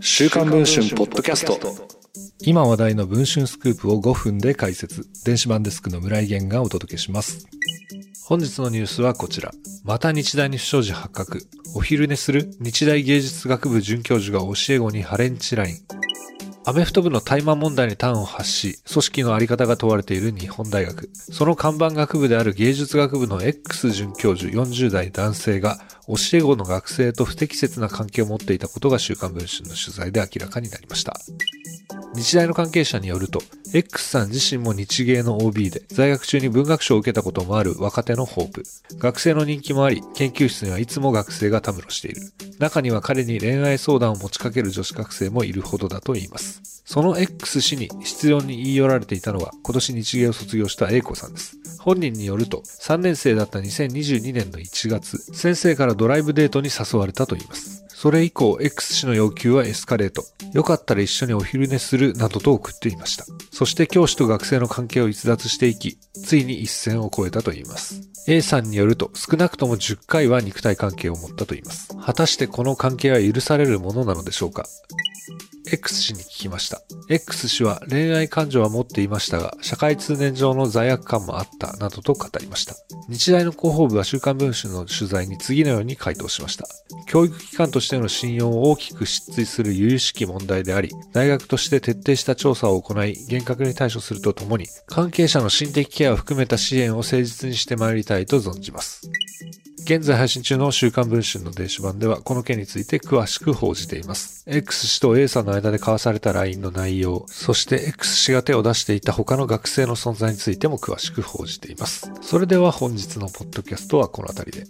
週刊文春ポッドキャスト。今話題の文春スクープを5分で解説。電子版デスクの村井源がお届けします。本日のニュースはこちら。また日大に不祥事発覚。お昼寝する日大芸術学部准教授が教え子にハレンチライン。アメフト部の大麻問題に端を発し、組織のあり方が問われている日本大学。その看板学部である芸術学部の X 准教授40代男性が、教え子の学生と不適切な関係を持っていたことが週刊文春の取材で明らかになりました。日大の関係者によると、X さん自身も日芸の OB で、在学中に文学賞を受けたこともある若手のホープ。学生の人気もあり、研究室にはいつも学生がたむろしている。中には彼に恋愛相談を持ちかける女子学生もいるほどだと言います。その X 氏に必要に言い寄られていたのは、今年日芸を卒業した A 子さんです。本人によると、3年生だった2022年の1月、先生からドライブデートに誘われたと言います。それ以降、X 氏の要求はエスカレート。よかったら一緒にお昼寝するなどと送っていました。そして教師と学生の関係を逸脱していき、ついに一線を越えたと言います。A さんによると少なくとも10回は肉体関係を持ったと言います。果たしてこの関係は許されるものなのでしょうか？X 氏に聞きました。X 氏は恋愛感情は持っていましたが、社会通念上の罪悪感もあった、などと語りました。日大の広報部は週刊文春の取材に次のように回答しました。教育機関としての信用を大きく失墜する由々しき問題であり、大学として徹底した調査を行い、厳格に対処するとともに、関係者の心的ケアを含めた支援を誠実にしてまいりたいと存じます。現在配信中の週刊文春の電子版ではこの件について詳しく報じています。X 氏と A さんの間で交わされた LINE の内容、そして X 氏が手を出していた他の学生の存在についても詳しく報じています。それでは本日のポッドキャストはこの辺りで。